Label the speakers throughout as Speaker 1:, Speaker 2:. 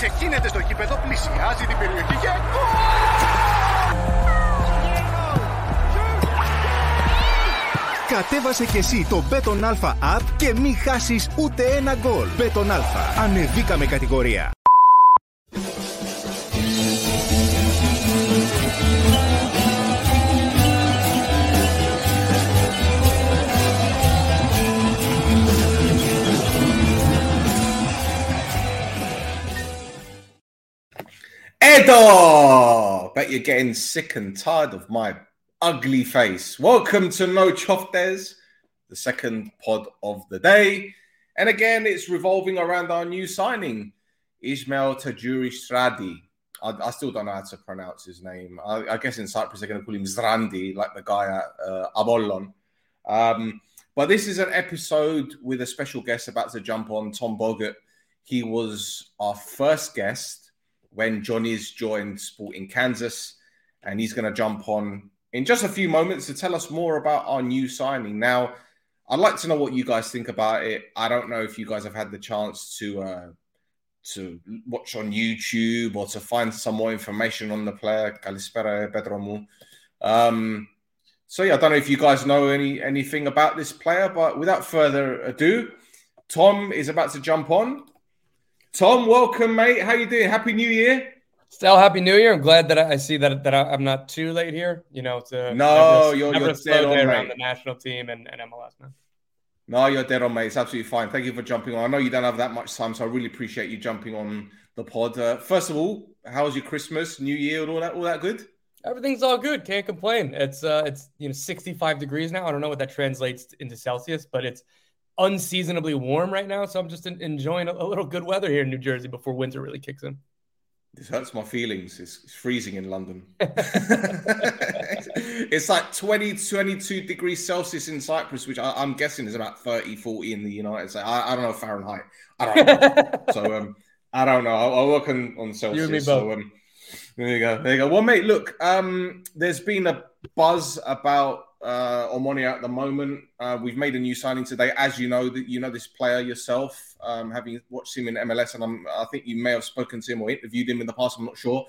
Speaker 1: Η μπάλα ξεκίνεται στο κήπεδο, πλησιάζει την περιοχή και... Κατέβασε και εσύ το Beton Alpha App και μην χάσεις ούτε ένα γκολ. Beton Alpha. Ανεβήκαμε κατηγορία.
Speaker 2: Edo! Bet you're getting sick and tired of my ugly face. Welcome to No Choftes, the second pod of the day. And again, it's revolving around our new signing, Ismael Tajouri Stradi. I, I, still don't know how to pronounce his name. I, I guess in Cyprus they're going to call him Zrandi, like the guy at uh, Apollon. Um, but this is an episode with a special guest about to jump on, Tom Bogert. He was our first guest when Johnny's joined Sporting Kansas, and he's going to jump on in just a few moments to tell us more about our new signing. Now, I'd like to know what you guys think about it. I don't know if you guys have had the chance to uh, to watch on YouTube or to find some more information on the player. Kalispera Pedromu. Um, so yeah, I don't know if you guys know any anything about this player, but without further ado, Tom is about to jump on. Tom, welcome, mate. How you doing? Happy New Year.
Speaker 3: Still, happy New Year! I'm glad that I, see that that I, am not too late here. You know, to
Speaker 2: no, never, you're,
Speaker 3: never
Speaker 2: you're
Speaker 3: dead
Speaker 2: on,
Speaker 3: around
Speaker 2: mate.
Speaker 3: the national team and, and MLS, man.
Speaker 2: No, you're dead on, mate. It's absolutely fine. Thank you for jumping on. I know you don't have that much time, so I really appreciate you jumping on the pod. Uh, first of all, how was your Christmas, New Year, and all that? All that good?
Speaker 3: Everything's all good. Can't complain. It's uh, it's you know 65 degrees now. I don't know what that translates into Celsius, but it's unseasonably warm right now. So I'm just enjoying a, a little good weather here in New Jersey before winter really kicks in.
Speaker 2: This hurts my feelings. It's, it's freezing in London. it's like 20, 22 degrees Celsius in Cyprus, which I, am guessing is about 30, 40 in the United States. I, I don't know Fahrenheit. I don't know. so um, I don't know. I, I work on, on Celsius. So um, there you go. There you go. Well, mate, look, um, there's been a buzz about uh, Omonia at the moment. Uh, we've made a new signing today, as you know. That you know this player yourself, um, having watched him in MLS, and I'm, i think you may have spoken to him or interviewed him in the past. I'm not sure,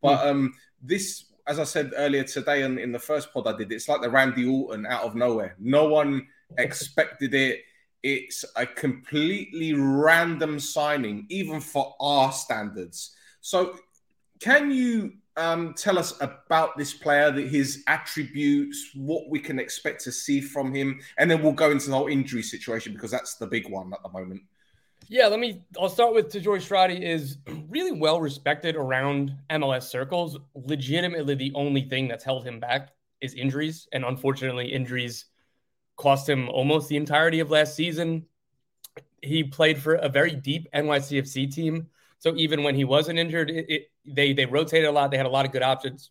Speaker 2: but hmm. um, this, as I said earlier today, and in the first pod I did, it's like the Randy Orton out of nowhere. No one expected it. It's a completely random signing, even for our standards. So, can you um, tell us about this player, that his attributes, what we can expect to see from him, and then we'll go into the whole injury situation because that's the big one at the moment.
Speaker 3: Yeah, let me. I'll start with Tajouri-Shradi is really well respected around MLS circles. Legitimately, the only thing that's held him back is injuries, and unfortunately, injuries cost him almost the entirety of last season. He played for a very deep NYCFC team so even when he wasn't injured, it, it, they they rotated a lot. They had a lot of good options.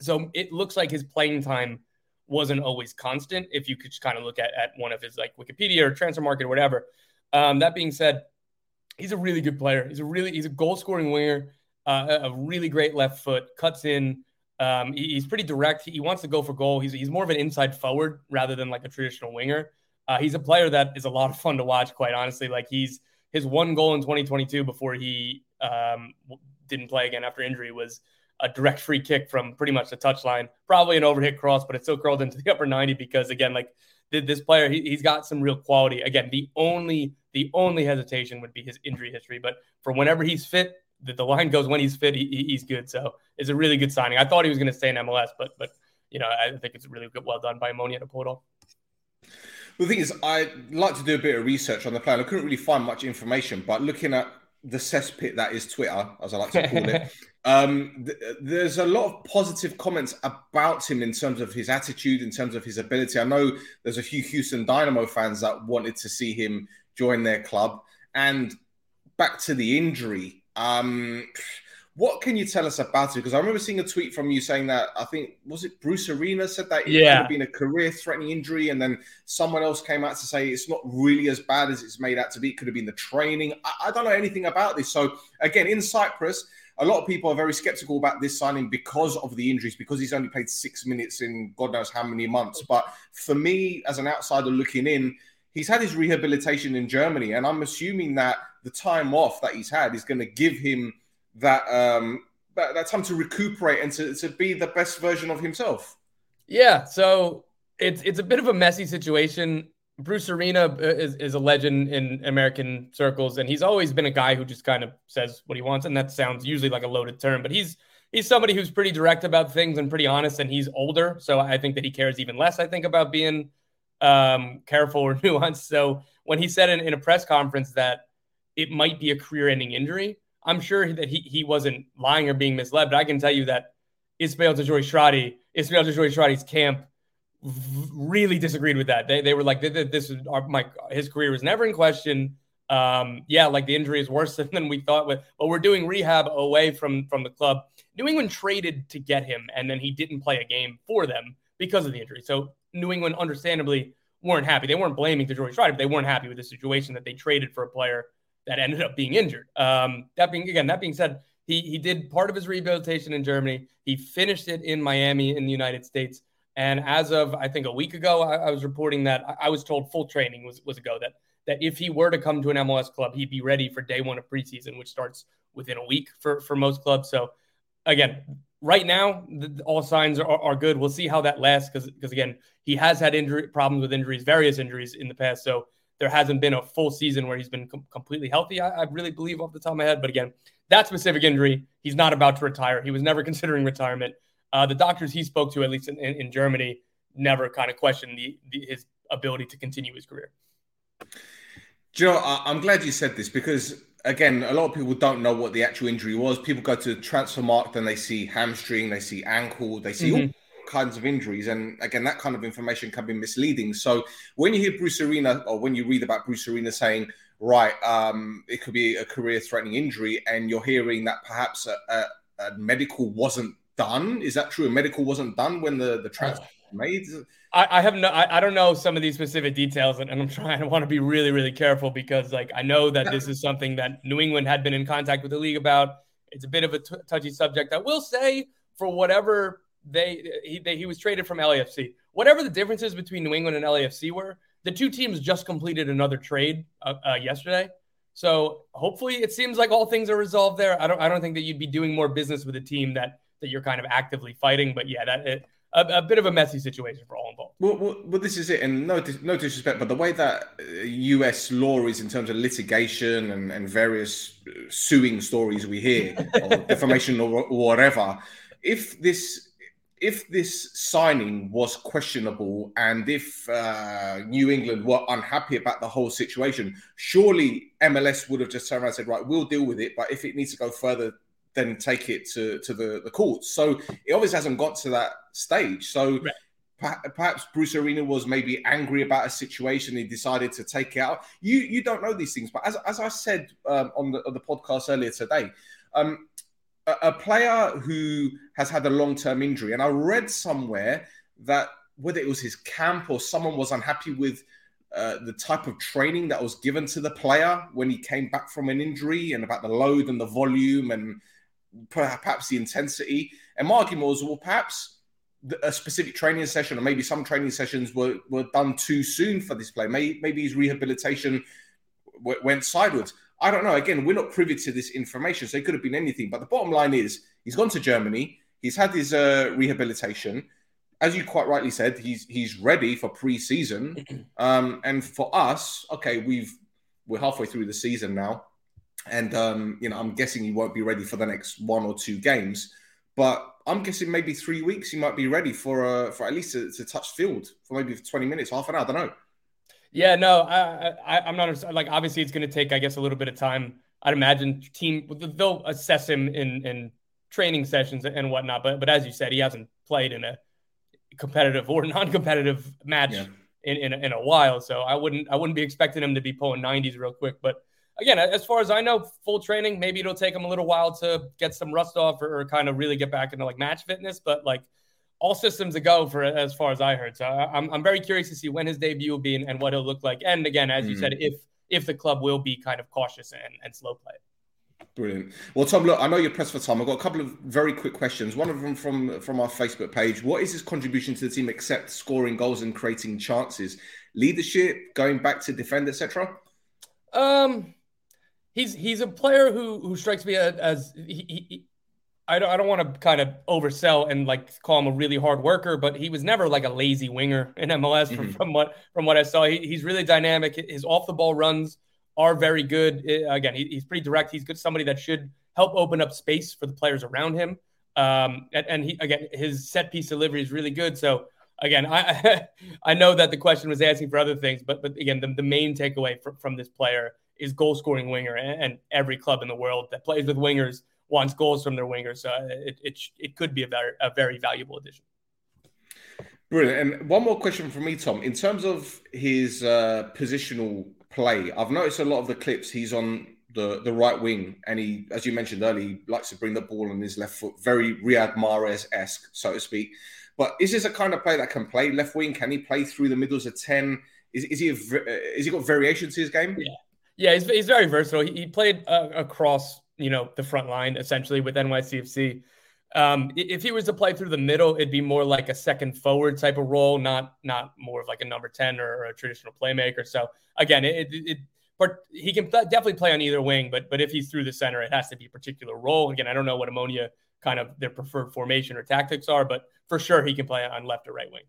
Speaker 3: So it looks like his playing time wasn't always constant. If you could just kind of look at, at one of his like Wikipedia or Transfermarkt or whatever. Um, that being said, he's a really good player. He's a really he's a goal scoring winger, uh, a really great left foot, cuts in. Um, he, he's pretty direct. He, he, wants to go for goal. He's he's more of an inside forward rather than like a traditional winger. Uh, he's a player that is a lot of fun to watch. Quite honestly, like he's his one goal in 2022 before he um, didn't play again after injury was a direct free kick from pretty much the touchline, probably an overhit cross, but it still curled into the upper 90 because again, like this player, he, has got some real quality. Again, the only the only hesitation would be his injury history, but for whenever he's fit, the, the line goes when he's fit, he, he's good. So it's a really good signing. I thought he was going to stay in MLS, but but you know I think it's really good, well done by Omonia to pull it off.
Speaker 2: the thing is, I like to do a bit of research on the player. I couldn't really find much information, but looking at the cesspit that is Twitter, as I like to call it, um, th- there's a lot of positive comments about him in terms of his attitude, in terms of his ability. I know there's a few Houston Dynamo fans that wanted to see him join their club. And back to the injury, Um, what can you tell us about it? Because I remember seeing a tweet from you saying that I think was it Bruce Arena said that it
Speaker 3: yeah.
Speaker 2: could have been a career-threatening injury, and then someone else came out to say it's not really as bad as it's made out to be. It could have been the training. I, I don't know anything about this. So again, in Cyprus, a lot of people are very skeptical about this signing because of the injuries, because he's only played six minutes in God knows how many months. But for me, as an outsider looking in, he's had his rehabilitation in Germany, and I'm assuming that the time off that he's had is going to give him that um that, that time to recuperate and to, to be the best version of himself.
Speaker 3: Yeah, so it's it's a bit of a messy situation. Bruce Arena uh, is, is a legend in American circles, and he's always been a guy who just kind of says what he wants, and that sounds usually like a loaded term, but he's he's somebody who's pretty direct about things and pretty honest, and he's older, so I think that he cares even less. I think about being um, careful or nuanced. So when he said in, in a press conference that it might be a career-ending injury, I'm sure that he he wasn't lying or being misled, but I can tell you that Ismael Tajouri-Shradi, Ismael Tajouri-Shradi's camp really disagreed with that. They, they were like, this is our, my his career was never in question. Um, yeah, like the injury is worse than we thought. But we're doing rehab away from from the club. New England traded to get him, and then he didn't play a game for them because of the injury. So New England, understandably, weren't happy. They weren't blaming Tajouri-Shradi, but they weren't happy with the situation that they traded for a player that ended up being injured. Um, that being again, that being said, he he did part of his rehabilitation in Germany. He finished it in Miami in the United States. And as of I think a week ago, I, I was reporting that I, I, was told full training was was a go. That that if he were to come to an MLS club, he'd be ready for day one of preseason, which starts within a week for for most clubs. So again, right now, the, all signs are, are good. We'll see how that lasts because because again, he has had injury problems with injuries, various injuries in the past. So there hasn't been a full season where he's been com- completely healthy. I, I, really believe off the top of my head. But again, that specific injury, he's not about to retire. He was never considering retirement. Uh, the doctors he spoke to, at least in, in, in Germany, never kind of questioned the, the, his ability to continue his career.
Speaker 2: Joe, I'm glad you said this because again, a lot of people don't know what the actual injury was. People go to Transfermarkt, then they see hamstring, they see ankle, they see mm-hmm. all kinds of injuries, and again, that kind of information can be misleading. So when you hear Bruce Arena or when you read about Bruce Arena saying, "Right, um, it could be a career-threatening injury," and you're hearing that perhaps a, a, a medical wasn't done. Is that true? A medical wasn't done when the the transfer made.
Speaker 3: I, I, have no, I, I, don't know some of these specific details, and, and I'm trying. I want to be really, really careful because, like, I know that this is something that New England had been in contact with the league about. It's a bit of a t- touchy subject. I will say, for whatever they he, they, he was traded from LAFC. Whatever the differences between New England and LAFC were, the two teams just completed another trade uh, uh, yesterday. So hopefully, it seems like all things are resolved there. I don't, I don't think that you'd be doing more business with a team that that you're kind of actively fighting. But yeah, that it, a, a, bit of a messy situation for all involved.
Speaker 2: Well, well, well, this is it, and no, no disrespect, but the way that U.S. Uh, law is in terms of litigation and, and various uh, suing stories we hear, or defamation or, or whatever, if this if this signing was questionable and if uh, New England were unhappy about the whole situation, surely MLS would have just turned around and said, right, we'll deal with it. But if it needs to go further then take it to, to the, the courts. So it obviously hasn't got to that stage. So right. perhaps Bruce Arena was maybe angry about a situation. He decided to take it out. You you don't know these things, but as, as I said um, on, the, on the podcast earlier today, um, a, player who has had a long term injury, and I read somewhere that whether it was his camp or someone was unhappy with uh, the type of training that was given to the player when he came back from an injury and about the load and the volume and perhaps the intensity. And my argument was, well, perhaps a specific training session or maybe some training sessions were, were done too soon for this player. Maybe, maybe his rehabilitation w- went sideways. I don't know. Again, we're not privy to this information, so it could have been anything. But the bottom line is, he's gone to Germany. He's had his uh, rehabilitation. As you quite rightly said, he's he's ready for pre-season. Um, and for us, okay, we've we're halfway through the season now. And um, you know, I'm guessing he won't be ready for the next one or two games, but I'm guessing maybe three weeks he might be ready for uh, for at least to, to touch field for maybe 20 minutes, half an hour. I don't know.
Speaker 3: Yeah, no, I, I, am not like obviously it's going to take I guess a little bit of time. I'd imagine team they'll assess him in in training sessions and whatnot. But but as you said, he hasn't played in a competitive or non-competitive match yeah. in, in, in a while. So I wouldn't I wouldn't be expecting him to be pulling 90s real quick. But again, as far as I know, full training. Maybe it'll take him a little while to get some rust off or, or kind of really get back into like match fitness. But like all systems a go for as far as I heard. So I'm I'm very curious to see when his debut will be and, and what it'll look like. And again, as mm. you said, if if the club will be kind of cautious and, and slow play.
Speaker 2: Brilliant. Well, Tom, look, I know you're pressed for time. I've got a couple of very quick questions. One of them from from our Facebook page. What is his contribution to the team except scoring goals and creating chances? Leadership, going back to defend, etc.
Speaker 3: Um, he's he's a player who who strikes me as he, he I don't, I don't want to kind of oversell and like call him a really hard worker, but he was never like a lazy winger in MLS from, mm-hmm. from what from what I saw. He, he's really dynamic. His off the ball runs are very good. Again, he, he's pretty direct. He's good, somebody that should help open up space for the players around him. Um, and, and he again, his set piece delivery is really good. So again, I I know that the question was asking for other things, but but again, the, the main takeaway from, from this player is goal scoring winger, and, and every club in the world that plays with wingers wants goals from their wingers. So it, it, it could be a very, a very valuable addition.
Speaker 2: Brilliant. And one more question from me, Tom. In terms of his uh, positional play, I've noticed a lot of the clips he's on the, the right wing, and he, as you mentioned earlier, he likes to bring the ball on his left foot, very Riyad Mahrez esque, so to speak. But is this a kind of play that can play left wing? Can he play through the middles of ten? Is, is he a, is he got variation to his game?
Speaker 3: Yeah, yeah, he's, he's very versatile. He, he played uh, across you know, the front line essentially with NYCFC. Um, if he was to play through the middle, it'd be more like a second forward type of role, not not more of like a number ten or, a traditional playmaker. So again, it, it, but he can definitely play on either wing. But but if he's through the center, it has to be a particular role. Again, I don't know what Omonia kind of their preferred formation or tactics are, but for sure he can play on left or right wing.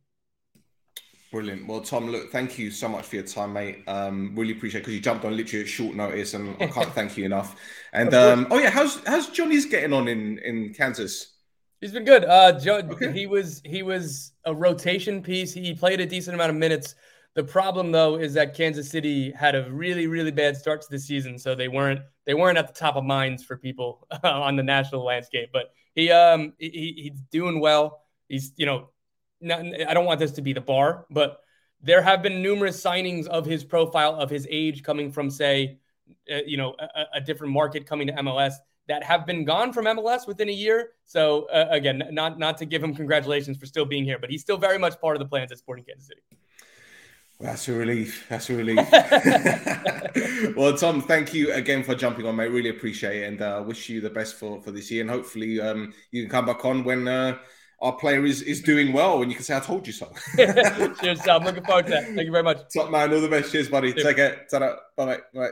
Speaker 2: Brilliant. Well, Tom, look, thank you so much for your time, mate. Um, really appreciate because you jumped on literally at short notice, and I can't thank you enough. And um, oh yeah, how's how's Johnny's getting on in in Kansas?
Speaker 3: He's been good. Uh, Joe, okay. he was he was a rotation piece. He played a decent amount of minutes. The problem though is that Kansas City had a really really bad start to the season, so they weren't they weren't at the top of minds for people on the national landscape. But he um he, he's doing well. He's you know not, I don't want this to be the bar, but there have been numerous signings of his profile, of his age, coming from, say, uh, you know, a, a, different market coming to MLS that have been gone from MLS within a year. So uh, again, not not to give him congratulations for still being here, but he's still very much part of the plans at Sporting Kansas City.
Speaker 2: That's a relief. That's a relief. well, Tom, thank you again for jumping on, mate. Really appreciate it, and uh, wish you the best for for this year. And hopefully, um, you can come back on when uh, our player is, is doing well and you can say, I told you so.
Speaker 3: Cheers, Sam. Looking forward to that. Thank you very much.
Speaker 2: Top man. All the best. Cheers, buddy. Cheers. Take care. ta Bye. Bye.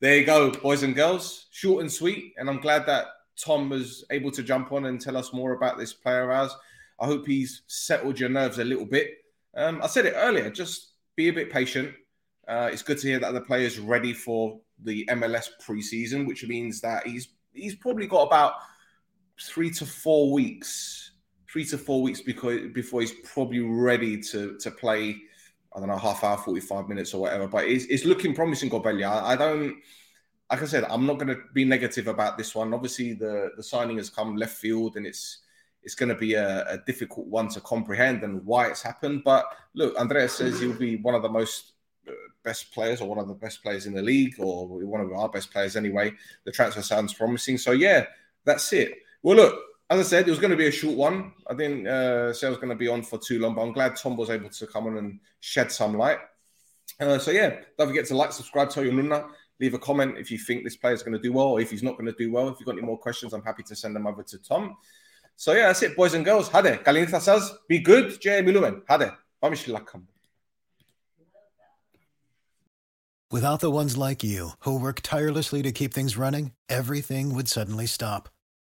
Speaker 2: There you go, boys and girls. Short and sweet. And I'm glad that Tom was able to jump on and tell us more about this player of ours. I hope he's settled your nerves a little bit. Um, I said it earlier, just be a bit patient. Uh, it's good to hear that the player's ready for the MLS preseason, which means that he's he's probably got about three to four weeks three to four weeks because before he's probably ready to to play. I don't know, half hour, forty five minutes or whatever. But it's, it's looking promising, Gobelia. I, I don't. Like I said, I'm not going to be negative about this one. Obviously, the the signing has come left field, and it's it's going to be a, a difficult one to comprehend and why it's happened. But look, Andreas says he'll be one of the most uh, best players or one of the best players in the league or one of our best players anyway. The transfer sounds promising. So yeah, that's it. Well, look, as I said, it was going to be a short one. I didn't uh, say was going to be on for too long, but I'm glad Tom was able to come on and shed some light. Uh, so yeah, don't forget to like, subscribe, tell your nuna, leave a comment if you think this player is going to do well, or if he's not going to do well. If you've got any more questions, I'm happy to send them over to Tom. So yeah, that's it, boys and girls. Hade, Kalinita says, be good. Jay Milumen. Hade,
Speaker 4: Without the ones like you, who work tirelessly to keep things running, everything would suddenly stop